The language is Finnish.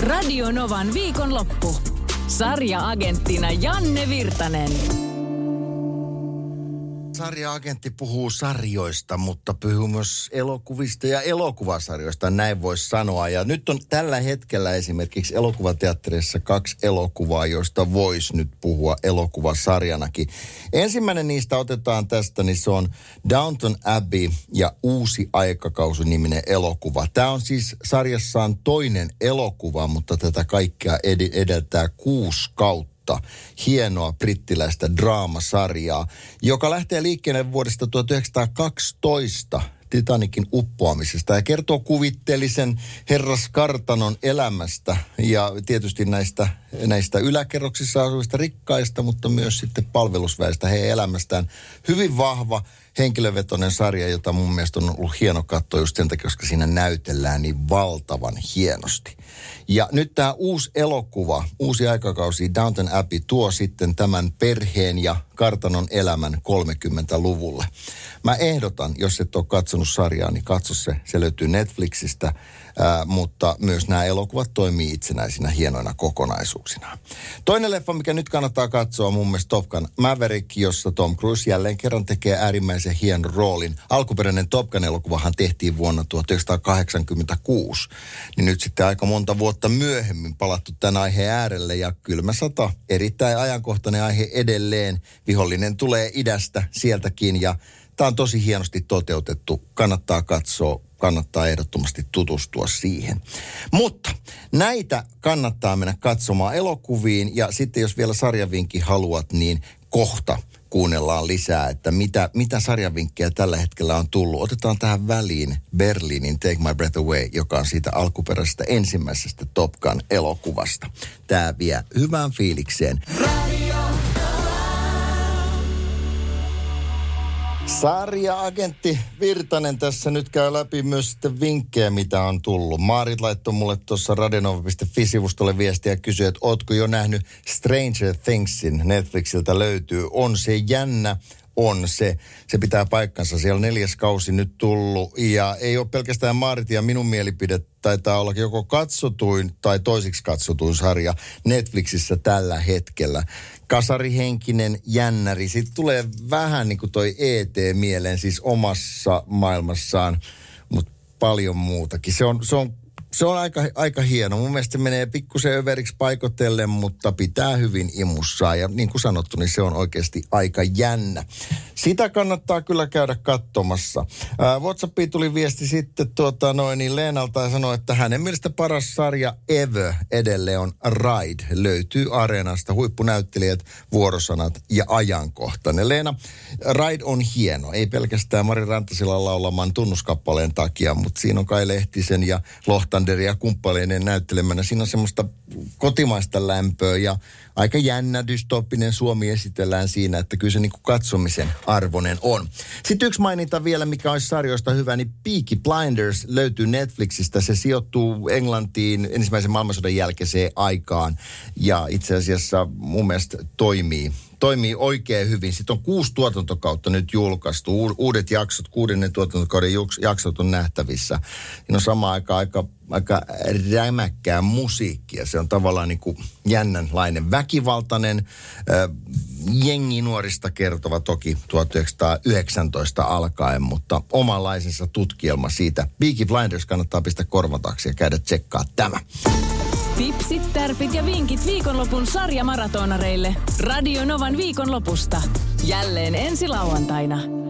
Radio Novan viikonloppu. Sarja-agenttina Janne Virtanen sarja-agentti puhuu sarjoista, mutta puhuu myös elokuvista ja elokuvasarjoista, näin voisi sanoa. Ja nyt on tällä hetkellä esimerkiksi elokuvateatterissa kaksi elokuvaa, joista voisi nyt puhua elokuvasarjanakin. Ensimmäinen niistä otetaan tästä, niin se on Downton Abbey ja Uusi aikakausi niminen elokuva. Tämä on siis sarjassaan toinen elokuva, mutta tätä kaikkea edeltää kuusi kautta uutta hienoa brittiläistä draamasarjaa, joka lähtee liikkeelle vuodesta 1912 Titanikin uppoamisesta ja kertoo kuvitteellisen herras Kartanon elämästä ja tietysti näistä, näistä yläkerroksissa asuvista rikkaista, mutta myös sitten palvelusväestä heidän elämästään. Hyvin vahva henkilövetoinen sarja, jota mun mielestä on ollut hieno katsoa just sen takia, koska siinä näytellään niin valtavan hienosti. Ja nyt tämä uusi elokuva, uusi aikakausi Downton Abbey tuo sitten tämän perheen ja kartanon elämän 30-luvulle. Mä ehdotan, jos et ole katsonut sarjaa, niin katso se. Se löytyy Netflixistä Ää, mutta myös nämä elokuvat toimii itsenäisinä hienoina kokonaisuuksina. Toinen leffa, mikä nyt kannattaa katsoa, on mun mielestä Top Gun Maverick, jossa Tom Cruise jälleen kerran tekee äärimmäisen hienon roolin. Alkuperäinen Top Gun-elokuvahan tehtiin vuonna 1986. Niin nyt sitten aika monta vuotta myöhemmin palattu tämän aiheen äärelle ja kylmä sata. Erittäin ajankohtainen aihe edelleen. Vihollinen tulee idästä sieltäkin ja Tämä on tosi hienosti toteutettu. Kannattaa katsoa, kannattaa ehdottomasti tutustua siihen. Mutta näitä kannattaa mennä katsomaan elokuviin ja sitten jos vielä sarjavinki haluat, niin kohta kuunnellaan lisää, että mitä, mitä sarjavinkkejä tällä hetkellä on tullut. Otetaan tähän väliin Berliinin Take My Breath Away, joka on siitä alkuperäisestä ensimmäisestä Top Gun elokuvasta. Tämä vie hyvään fiilikseen. Radio. Sarja-agentti Virtanen tässä nyt käy läpi myös sitten vinkkejä, mitä on tullut. Maarit laittoi mulle tuossa radenova.fi-sivustolle viestiä ja kysyi, että ootko jo nähnyt Stranger Thingsin Netflixiltä löytyy. On se jännä, on se. Se pitää paikkansa. Siellä neljäs kausi nyt tullut ja ei ole pelkästään Maarit ja minun mielipide taitaa olla joko katsotuin tai toisiksi katsotuin sarja Netflixissä tällä hetkellä. Kasarihenkinen jännäri. Sitten tulee vähän niin kuin toi ET mieleen siis omassa maailmassaan, mutta paljon muutakin. Se on, se on se on aika, aika hieno. Mun mielestä menee pikkusen överiksi paikotellen, mutta pitää hyvin imussaan. Ja niin kuin sanottu, niin se on oikeasti aika jännä. Sitä kannattaa kyllä käydä katsomassa. Ää, Whatsappiin tuli viesti sitten tuota, noin, niin Leenalta ja sanoi, että hänen mielestä paras sarja ever edelleen on Ride. Löytyy Areenasta huippunäyttelijät, vuorosanat ja ajankohtainen. Leena, Ride on hieno. Ei pelkästään Mari Rantasilla laulaman tunnuskappaleen takia, mutta siinä on Kai Lehtisen ja Lohtander ja kumppaneiden näyttelemänä. Siinä on semmoista kotimaista lämpöä ja aika jännä dystooppinen Suomi esitellään siinä, että kyllä se niin kuin katsomisen arvoinen on. Sitten yksi maininta vielä, mikä olisi sarjoista hyvä, niin Peaky Blinders löytyy Netflixistä. Se sijoittuu Englantiin ensimmäisen maailmansodan jälkeiseen aikaan ja itse asiassa mun mielestä toimii toimii oikein hyvin. Sitten on kuusi tuotantokautta nyt julkaistu. Uudet jaksot, kuudennen tuotantokauden jaksot on nähtävissä. Siinä on sama aika aika, aika rämäkkää musiikkia. Se on tavallaan niin kuin jännänlainen, väkivaltainen, jengi nuorista kertova toki 1919 alkaen, mutta omanlaisensa tutkielma siitä. Beaky Blinders kannattaa pistää korvataksi ja käydä tsekkaa tämä. Tipsit, tärpit ja vinkit viikonlopun sarjamaratonareille. Radio Novan viikonlopusta. Jälleen ensi lauantaina.